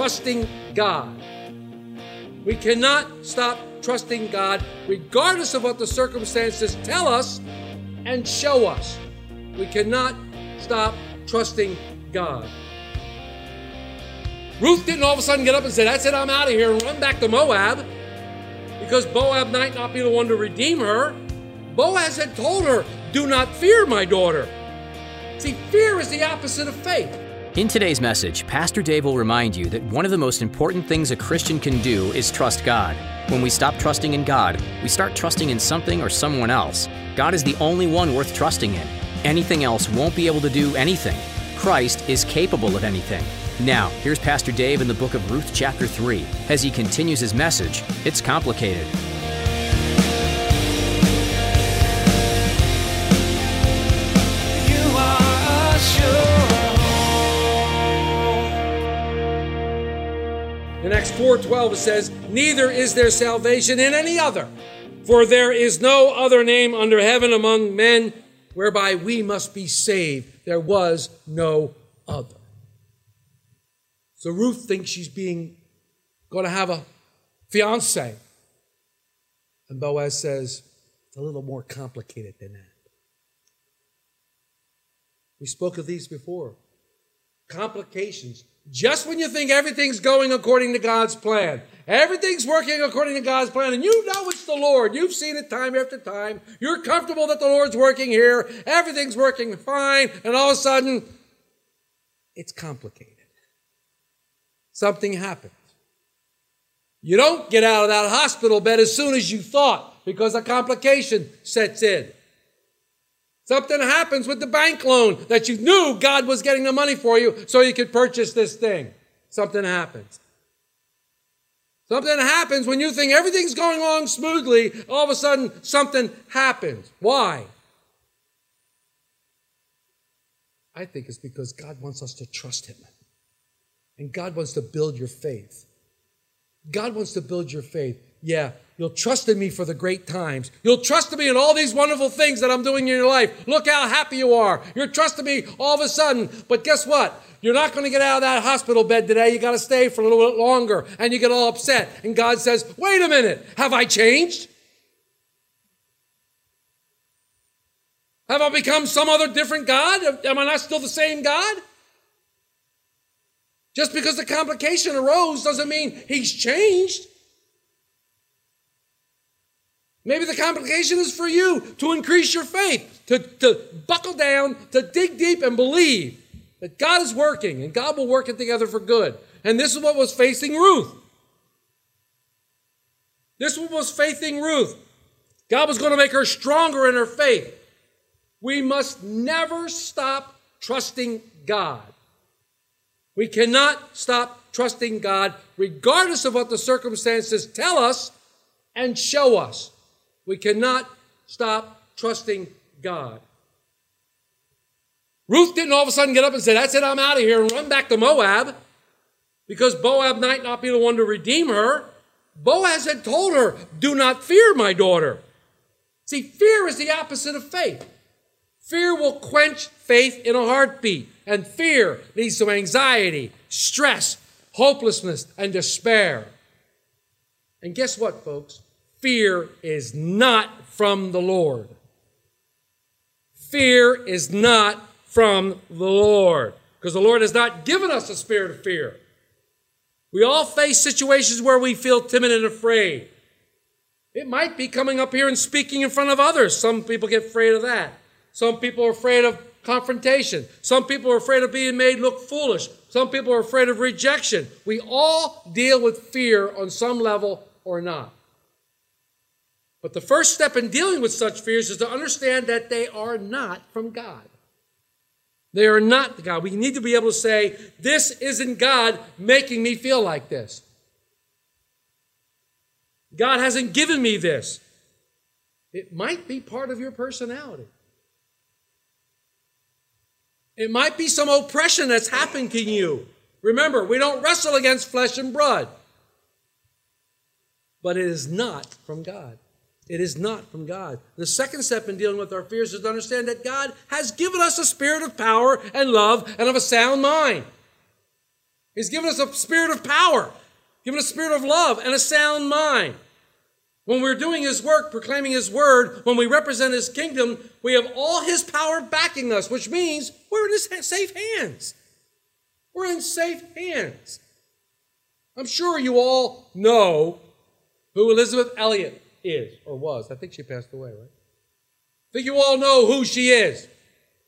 Trusting God. We cannot stop trusting God, regardless of what the circumstances tell us and show us. We cannot stop trusting God. Ruth didn't all of a sudden get up and say, That's it, I'm out of here, and run back to Moab because Moab might not be the one to redeem her. Boaz had told her, Do not fear, my daughter. See, fear is the opposite of faith. In today's message, Pastor Dave will remind you that one of the most important things a Christian can do is trust God. When we stop trusting in God, we start trusting in something or someone else. God is the only one worth trusting in. Anything else won't be able to do anything. Christ is capable of anything. Now, here's Pastor Dave in the book of Ruth, chapter 3. As he continues his message, it's complicated. You are sure. In Acts 4:12 it says, "Neither is there salvation in any other, for there is no other name under heaven among men whereby we must be saved. There was no other." So Ruth thinks she's being going to have a fiance. And Boaz says, "It's a little more complicated than that." We spoke of these before complications. Just when you think everything's going according to God's plan, everything's working according to God's plan, and you know it's the Lord. You've seen it time after time. You're comfortable that the Lord's working here. Everything's working fine, and all of a sudden, it's complicated. Something happens. You don't get out of that hospital bed as soon as you thought because a complication sets in. Something happens with the bank loan that you knew God was getting the money for you so you could purchase this thing. Something happens. Something happens when you think everything's going along smoothly, all of a sudden something happens. Why? I think it's because God wants us to trust Him. And God wants to build your faith. God wants to build your faith. Yeah, you'll trust in me for the great times. You'll trust in me in all these wonderful things that I'm doing in your life. Look how happy you are. You're trusting me all of a sudden. But guess what? You're not going to get out of that hospital bed today. You got to stay for a little bit longer. And you get all upset. And God says, wait a minute. Have I changed? Have I become some other different God? Am I not still the same God? Just because the complication arose doesn't mean he's changed. Maybe the complication is for you to increase your faith, to, to buckle down, to dig deep and believe that God is working and God will work it together for good. And this is what was facing Ruth. This is what was facing Ruth. God was going to make her stronger in her faith. We must never stop trusting God. We cannot stop trusting God, regardless of what the circumstances tell us and show us. We cannot stop trusting God. Ruth didn't all of a sudden get up and say, That's it, I'm out of here, and run back to Moab because Boab might not be the one to redeem her. Boaz had told her, Do not fear, my daughter. See, fear is the opposite of faith. Fear will quench faith in a heartbeat, and fear leads to anxiety, stress, hopelessness, and despair. And guess what, folks? Fear is not from the Lord. Fear is not from the Lord because the Lord has not given us a spirit of fear. We all face situations where we feel timid and afraid. It might be coming up here and speaking in front of others. Some people get afraid of that. Some people are afraid of confrontation. Some people are afraid of being made look foolish. Some people are afraid of rejection. We all deal with fear on some level or not. But the first step in dealing with such fears is to understand that they are not from God. They are not God. We need to be able to say, This isn't God making me feel like this. God hasn't given me this. It might be part of your personality. It might be some oppression that's happened to you. Remember, we don't wrestle against flesh and blood. But it is not from God. It is not from God. The second step in dealing with our fears is to understand that God has given us a spirit of power and love and of a sound mind. He's given us a spirit of power, given us a spirit of love and a sound mind. When we're doing His work, proclaiming His word, when we represent His kingdom, we have all His power backing us, which means we're in His safe hands. We're in safe hands. I'm sure you all know who Elisabeth Elliot is or was. I think she passed away, right? I think you all know who she is.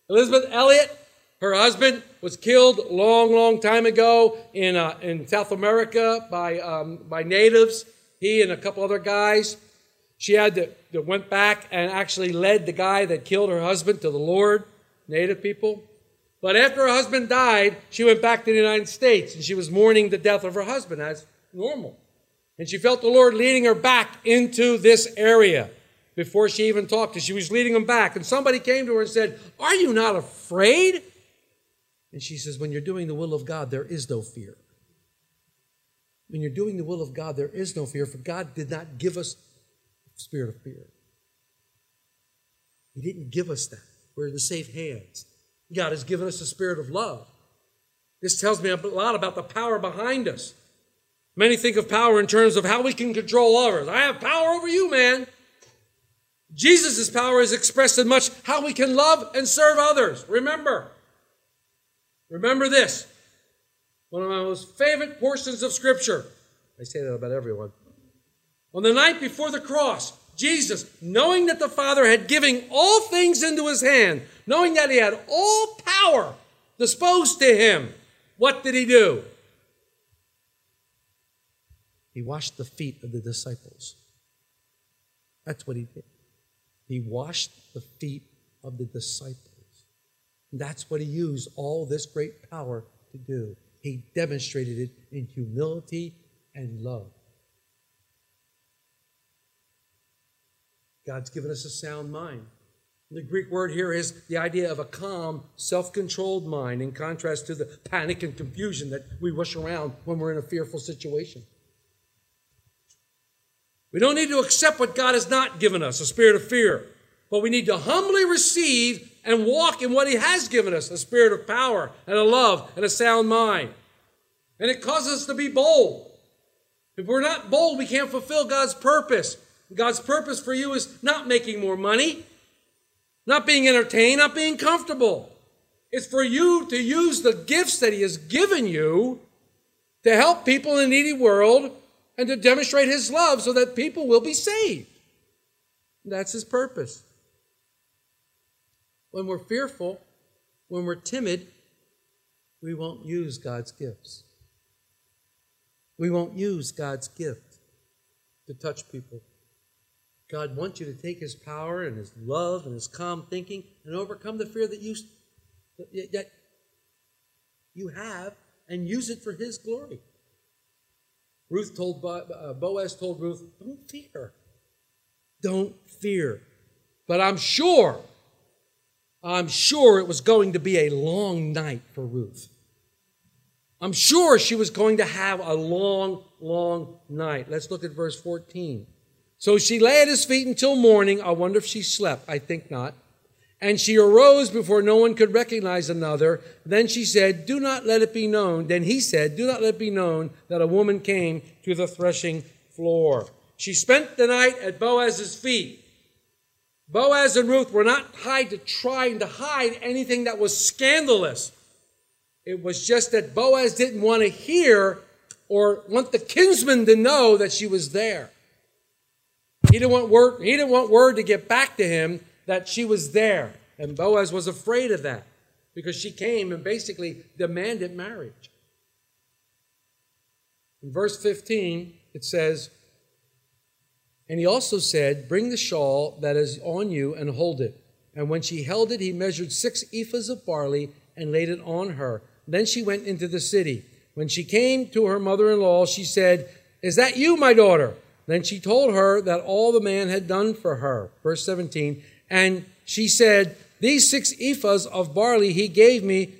Elisabeth Elliot, her husband, was killed long, long time ago in, uh, in South America by, um, by natives. He and a couple other guys. She had to, went back and actually led the guy that killed her husband to the Lord, native people. But after her husband died, she went back to the United States and she was mourning the death of her husband as normal. And she felt the Lord leading her back into this area before she even talked to. She was leading them back. And somebody came to her and said, Are you not afraid? And she says, When you're doing the will of God, there is no fear. When you're doing the will of God, there is no fear, for God did not give us spirit of fear. He didn't give us that. We're in the safe hands. God has given us a spirit of love. This tells me a lot about the power behind us. Many think of power in terms of how we can control others. I have power over you, man. Jesus' power is expressed in much how we can love and serve others. Remember, remember this. One of my most favorite portions of Scripture. I say that about everyone. On the night before the cross, Jesus, knowing that the Father had given all things into his hand, knowing that he had all power disposed to him, what did he do? He washed the feet of the disciples. That's what he did. He washed the feet of the disciples. That's what he used all this great power to do. He demonstrated it in humility and love. God's given us a sound mind. The Greek word here is the idea of a calm, self controlled mind, in contrast to the panic and confusion that we rush around when we're in a fearful situation. We don't need to accept what God has not given us, a spirit of fear, but we need to humbly receive and walk in what He has given us, a spirit of power and a love and a sound mind. And it causes us to be bold. If we're not bold, we can't fulfill God's purpose. God's purpose for you is not making more money, not being entertained, not being comfortable. It's for you to use the gifts that He has given you to help people in a needy world and to demonstrate His love so that people will be saved. That's His purpose. When we're fearful, when we're timid, we won't use God's gifts. We won't use God's gift to touch people. God wants you to take His power and His love and His calm thinking and overcome the fear that you, that you have and use it for His glory. Ruth told Bo- uh, Boaz told Ruth, "Don't fear, don't fear." But I'm sure, I'm sure it was going to be a long night for Ruth. I'm sure she was going to have a long, long night. Let's look at verse 14. So she lay at his feet until morning. I wonder if she slept. I think not. And she arose before no one could recognize another. Then she said, Do not let it be known. Then he said, Do not let it be known that a woman came to the threshing floor. She spent the night at Boaz's feet. Boaz and Ruth were not tied to trying to hide anything that was scandalous. It was just that Boaz didn't want to hear or want the kinsman to know that she was there. He didn't want word, he didn't want word to get back to him that she was there. And Boaz was afraid of that because she came and basically demanded marriage. In verse 15, it says, And he also said, Bring the shawl that is on you and hold it. And when she held it, he measured six ephahs of barley and laid it on her. Then she went into the city. When she came to her mother in law, she said, Is that you, my daughter? Then she told her that all the man had done for her. Verse 17. And she said, These six ephahs of barley he gave me.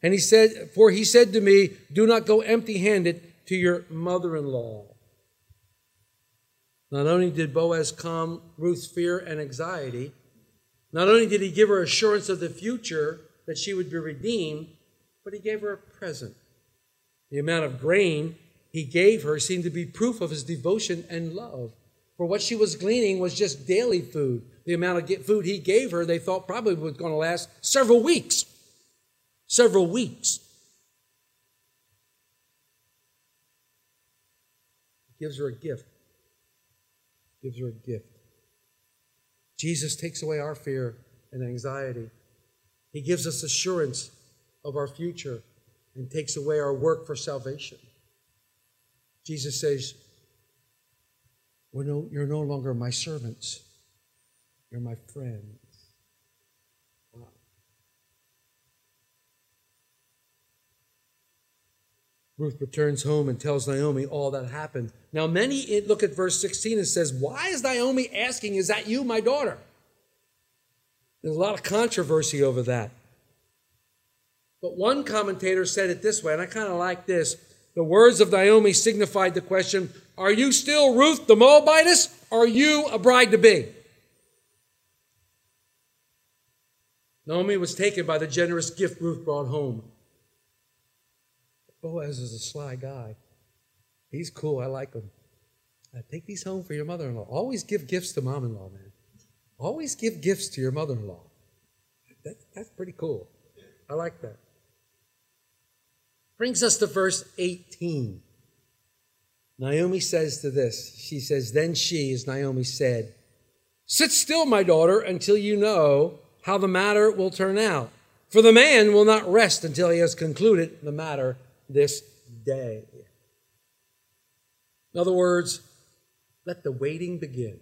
And he said, For he said to me, Do not go empty handed to your mother in law. Not only did Boaz calm Ruth's fear and anxiety, not only did he give her assurance of the future that she would be redeemed, but he gave her a present. The amount of grain he gave her seemed to be proof of his devotion and love. For what she was gleaning was just daily food. The amount of food he gave her, they thought probably was going to last several weeks. Several weeks. He gives her a gift. Gives her a gift. Jesus takes away our fear and anxiety. He gives us assurance of our future and takes away our work for salvation. Jesus says, We're no, You're no longer my servants, you're my friends. Wow. Ruth returns home and tells Naomi all that happened. Now, many look at verse 16 and says, Why is Naomi asking, Is that you, my daughter? There's a lot of controversy over that. But one commentator said it this way, and I kind of like this. The words of Naomi signified the question Are you still Ruth the Moabitess? Are you a bride to be? Naomi was taken by the generous gift Ruth brought home. Boaz is a sly guy. He's cool. I like him. Uh, take these home for your mother in law. Always give gifts to mom in law, man. Always give gifts to your mother in law. That, that's pretty cool. I like that. Brings us to verse 18. Naomi says to this, she says, Then she, as Naomi said, Sit still, my daughter, until you know how the matter will turn out. For the man will not rest until he has concluded the matter this day. In other words, let the waiting begin.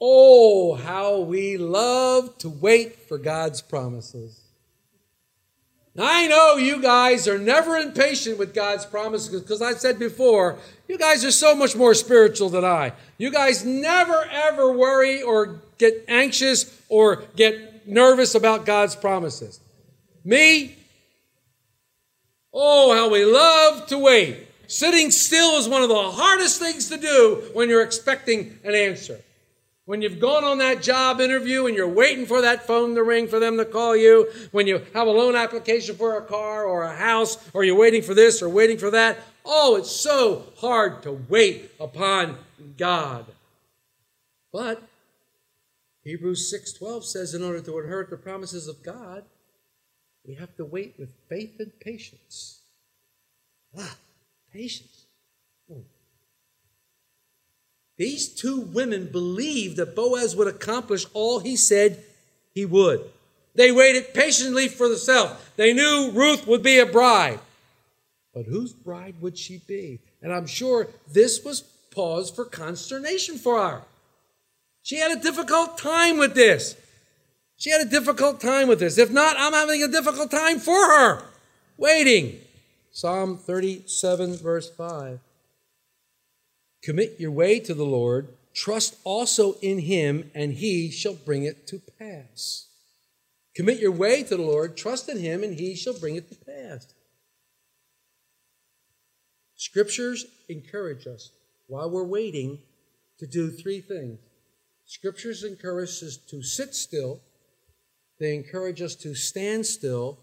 Oh, how we love to wait for God's promises. I know you guys are never impatient with God's promises because I said before, you guys are so much more spiritual than I. You guys never ever worry or get anxious or get nervous about God's promises. Me, oh, how we love to wait. Sitting still is one of the hardest things to do when you're expecting an answer. When you've gone on that job interview and you're waiting for that phone to ring for them to call you, when you have a loan application for a car or a house, or you're waiting for this or waiting for that, oh, it's so hard to wait upon God. But Hebrews 6:12 says in order to inherit the promises of God, we have to wait with faith and patience. Ah, patience. Oh. These two women believed that Boaz would accomplish all he said he would. They waited patiently for the self. They knew Ruth would be a bride. But whose bride would she be? And I'm sure this was pause for consternation for her. She had a difficult time with this. She had a difficult time with this. If not, I'm having a difficult time for her. Waiting. Psalm 37, verse 5. Commit your way to the Lord, trust also in him, and he shall bring it to pass. Commit your way to the Lord, trust in him, and he shall bring it to pass. Scriptures encourage us while we're waiting to do three things. Scriptures encourage us to sit still, they encourage us to stand still,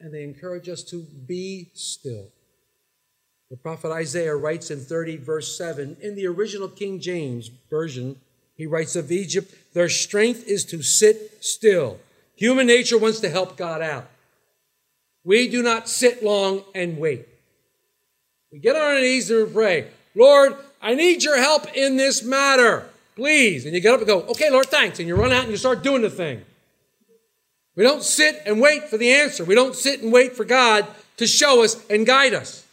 and they encourage us to be still. The prophet Isaiah writes in 30, verse 7, in the original King James Version, he writes of Egypt, their strength is to sit still. Human nature wants to help God out. We do not sit long and wait. We get on our knees and we pray, Lord, I need your help in this matter, please. And you get up and go, okay, Lord, thanks. And you run out and you start doing the thing. We don't sit and wait for the answer. We don't sit and wait for God to show us and guide us.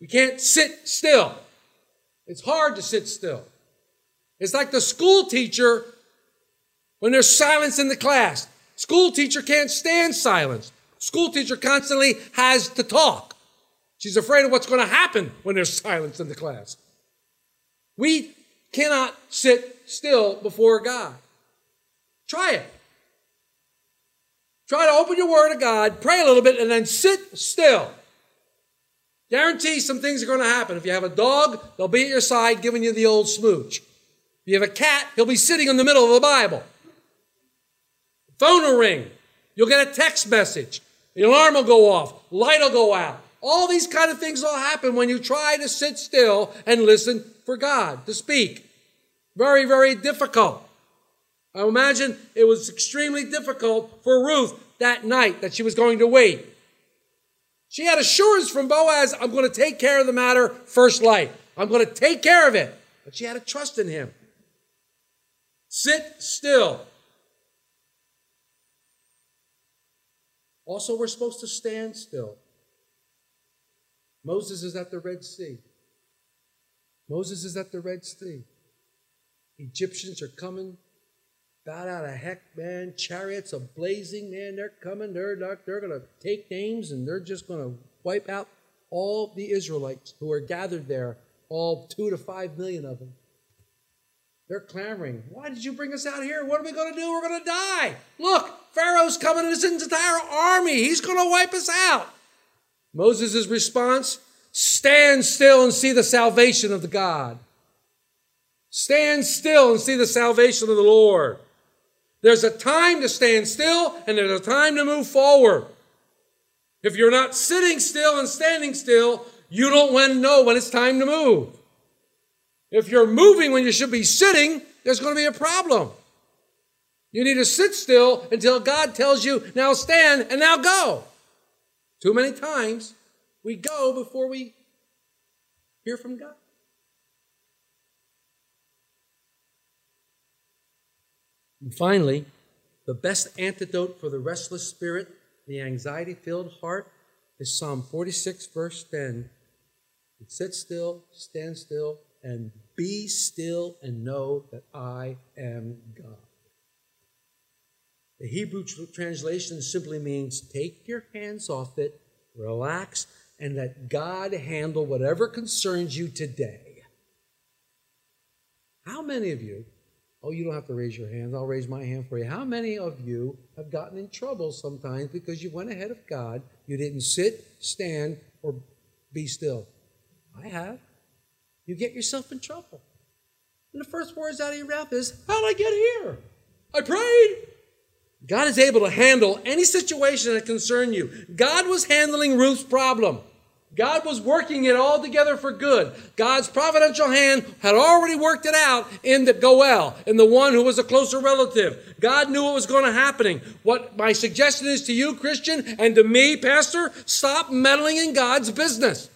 We can't sit still. It's hard to sit still. It's like the school teacher when there's silence in the class. School teacher can't stand silence. School teacher constantly has to talk. She's afraid of what's going to happen when there's silence in the class. We cannot sit still before God. Try it. Try to open your word of God, pray a little bit, and then sit still. Guarantee some things are going to happen. If you have a dog, they'll be at your side giving you the old smooch. If you have a cat, he'll be sitting in the middle of the Bible. Phone will ring. You'll get a text message. The alarm will go off. Light will go out. All these kind of things will happen when you try to sit still and listen for God to speak. Very, very difficult. I imagine it was extremely difficult for Ruth that night that she was going to wait. She had assurance from Boaz, I'm going to take care of the matter first light. I'm going to take care of it. But she had a trust in him. Sit still. Also, we're supposed to stand still. Moses is at the Red Sea. Moses is at the Red Sea. Egyptians are coming. About out of heck, man. Chariots are blazing, man. They're coming. They're, they're going to take names and they're just going to wipe out all the Israelites who are gathered there, all two to five million of them. They're clamoring. Why did you bring us out here? What are we going to do? We're going to die. Look, Pharaoh's coming in his entire army. He's going to wipe us out. Moses' response stand still and see the salvation of the God. Stand still and see the salvation of the Lord. There's a time to stand still and there's a time to move forward. If you're not sitting still and standing still, you don't want to know when it's time to move. If you're moving when you should be sitting, there's going to be a problem. You need to sit still until God tells you, now stand and now go. Too many times we go before we hear from God. And finally, the best antidote for the restless spirit, the anxiety filled heart, is Psalm 46, verse 10. Sit still, stand still, and be still and know that I am God. The Hebrew tr- translation simply means take your hands off it, relax, and let God handle whatever concerns you today. How many of you, oh, you don't have to raise your hands, I'll raise my hand for you. How many of you have gotten in trouble sometimes because you went ahead of God, you didn't sit, stand, or be still? I have. You get yourself in trouble. And the first words out of your mouth is, How'd I get here? I prayed. God is able to handle any situation that concern you. God was handling Ruth's problem. God was working it all together for good. God's providential hand had already worked it out in the Goel, in the one who was a closer relative. God knew what was going to happen. What my suggestion is to you, Christian, and to me, Pastor, stop meddling in God's business.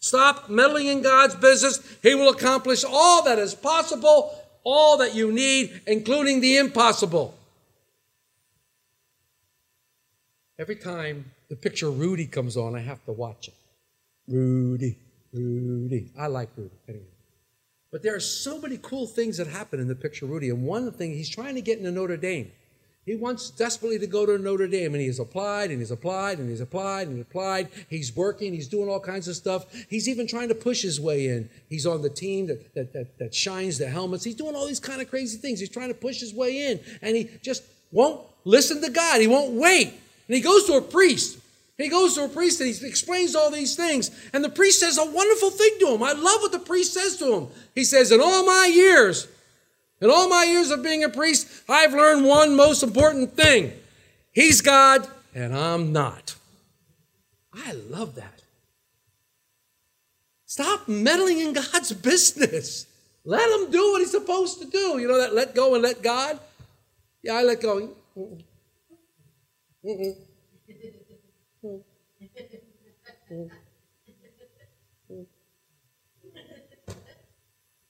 Stop meddling in God's business. He will accomplish all that is possible, all that you need, including the impossible. Every time the picture Rudy comes on, I have to watch it. Rudy, Rudy. I like Rudy. Anyway. But there are so many cool things that happen in the picture Rudy. And one thing, he's trying to get into Notre Dame. He wants desperately to go to Notre Dame, and he's applied, and he's applied, and he's applied, and applied. He's working, he's doing all kinds of stuff. He's even trying to push his way in. He's on the team that, that, that, that shines the helmets. He's doing all these kind of crazy things. He's trying to push his way in, and he just won't listen to God. He won't wait. And he goes to a priest. He goes to a priest and he explains all these things. And the priest says a wonderful thing to him. I love what the priest says to him. He says, In all my years, in all my years of being a priest, I've learned one most important thing He's God and I'm not. I love that. Stop meddling in God's business. Let him do what he's supposed to do. You know that let go and let God? Yeah, I let go. Mm-mm. Mm-mm.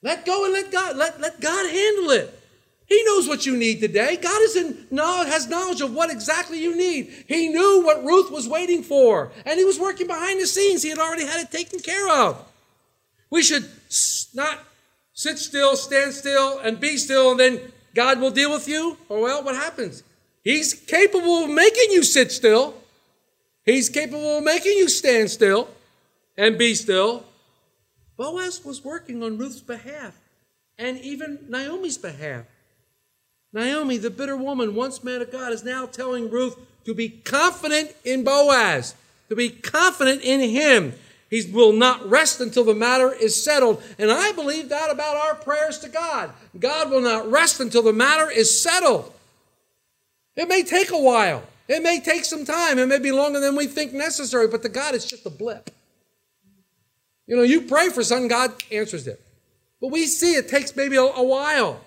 Let go and let God let, let God handle it. He knows what you need today. God is in knowledge, has knowledge of what exactly you need. He knew what Ruth was waiting for, and he was working behind the scenes. He had already had it taken care of. We should not sit still, stand still, and be still, and then God will deal with you. Or, well, what happens? He's capable of making you sit still, He's capable of making you stand still and be still. Boaz was working on Ruth's behalf and even Naomi's behalf. Naomi, the bitter woman, once man of God, is now telling Ruth to be confident in Boaz, to be confident in him. He will not rest until the matter is settled. And I believe that about our prayers to God. God will not rest until the matter is settled. It may take a while. It may take some time. It may be longer than we think necessary, but to God, it's just a blip. You know, you pray for something, God answers it. But we see it takes maybe a, a while.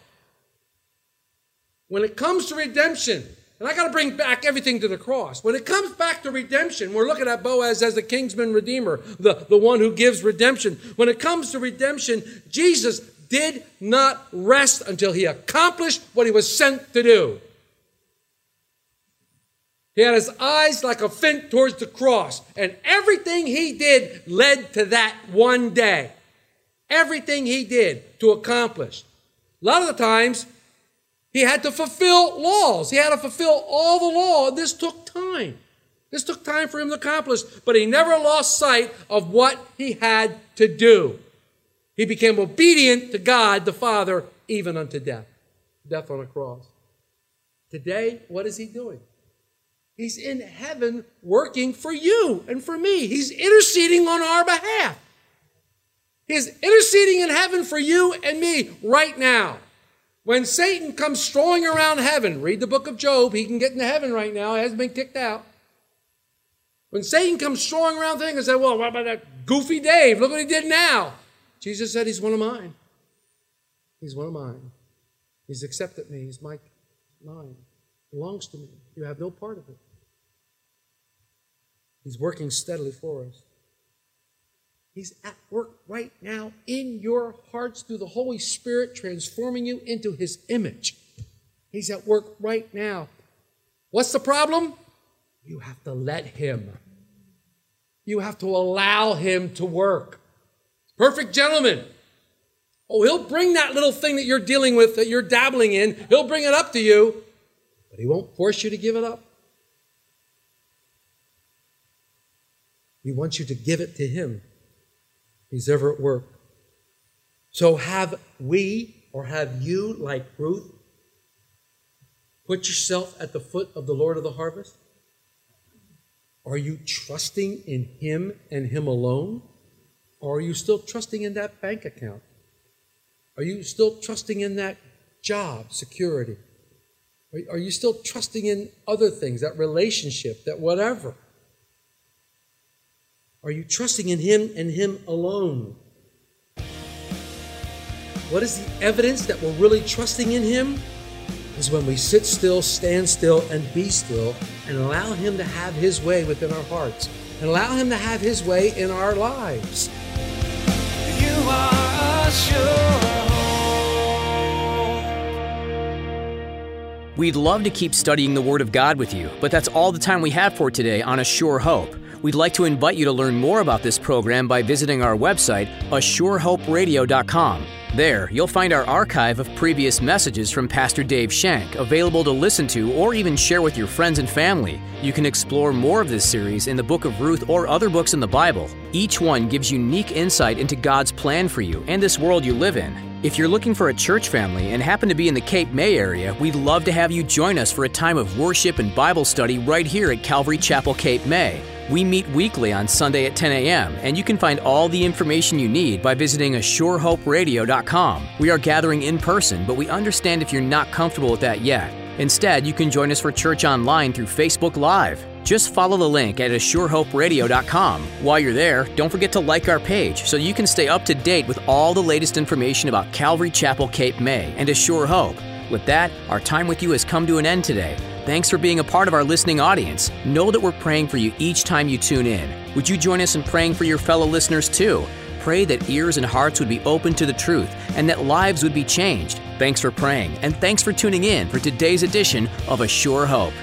When it comes to redemption, and I got to bring back everything to the cross. When it comes back to redemption, we're looking at Boaz as the kinsman redeemer, the, the one who gives redemption. When it comes to redemption, Jesus did not rest until he accomplished what he was sent to do. He had his eyes like a flint towards the cross, and everything he did led to that one day. Everything he did to accomplish. A lot of the times, he had to fulfill laws. He had to fulfill all the law. This took time. This took time for him to accomplish, but he never lost sight of what he had to do. He became obedient to God the Father, even unto death death on a cross. Today, what is he doing? He's in heaven working for you and for me. He's interceding on our behalf. He's interceding in heaven for you and me right now. When Satan comes strolling around heaven, read the book of Job, he can get into heaven right now, he hasn't been kicked out. When Satan comes strolling around things and say, Well, what about that goofy Dave? Look what he did now. Jesus said, He's one of mine. He's one of mine. He's accepted me. He's my mine. Belongs to me. You have no part of it. He's working steadily for us. He's at work right now in your hearts through the Holy Spirit, transforming you into His image. He's at work right now. What's the problem? You have to let Him. You have to allow Him to work. Perfect gentleman. Oh, He'll bring that little thing that you're dealing with, that you're dabbling in, He'll bring it up to you, but He won't force you to give it up. He wants you to give it to Him. He's ever at work. So have we, or have you, like Ruth, put yourself at the foot of the Lord of the harvest? Are you trusting in Him and Him alone? Or are you still trusting in that bank account? Are you still trusting in that job security? Are- you still trusting in other things, that relationship, that whatever? Are you trusting in Him and Him alone? What is the evidence that we're really trusting in Him? Is when we sit still, stand still, and be still, and allow Him to have His way within our hearts, and allow Him to have His way in our lives. You are a We'd love to keep studying the Word of God with you, but that's all the time we have for today on A Sure Hope. We'd like to invite you to learn more about this program by visiting our website, assurehoperadio.com. There, you'll find our archive of previous messages from Pastor Dave Shank, available to listen to or even share with your friends and family. You can explore more of this series in the book of Ruth or other books in the Bible. Each one gives unique insight into God's plan for you and this world you live in. If you're looking for a church family and happen to be in the Cape May area, we'd love to have you join us for a time of worship and Bible study right here at Calvary Chapel, Cape May. We meet weekly on Sunday at 10 a.m., and you can find all the information you need by visiting AssureHoperadio.com. We are gathering in person, but we understand if you're not comfortable with that yet. Instead, you can join us for church online through Facebook Live. Just follow the link at AssureHoperadio.com. While you're there, don't forget to like our page so you can stay up to date with all the latest information about Calvary Chapel Cape May and A Sure Hope. With that, our time with you has come to an end today. Thanks for being a part of our listening audience. Know that we're praying for you each time you tune in. Would you join us in praying for your fellow listeners too? Pray that ears and hearts would be open to the truth and that lives would be changed. Thanks for praying, and thanks for tuning in for today's edition of A Sure Hope.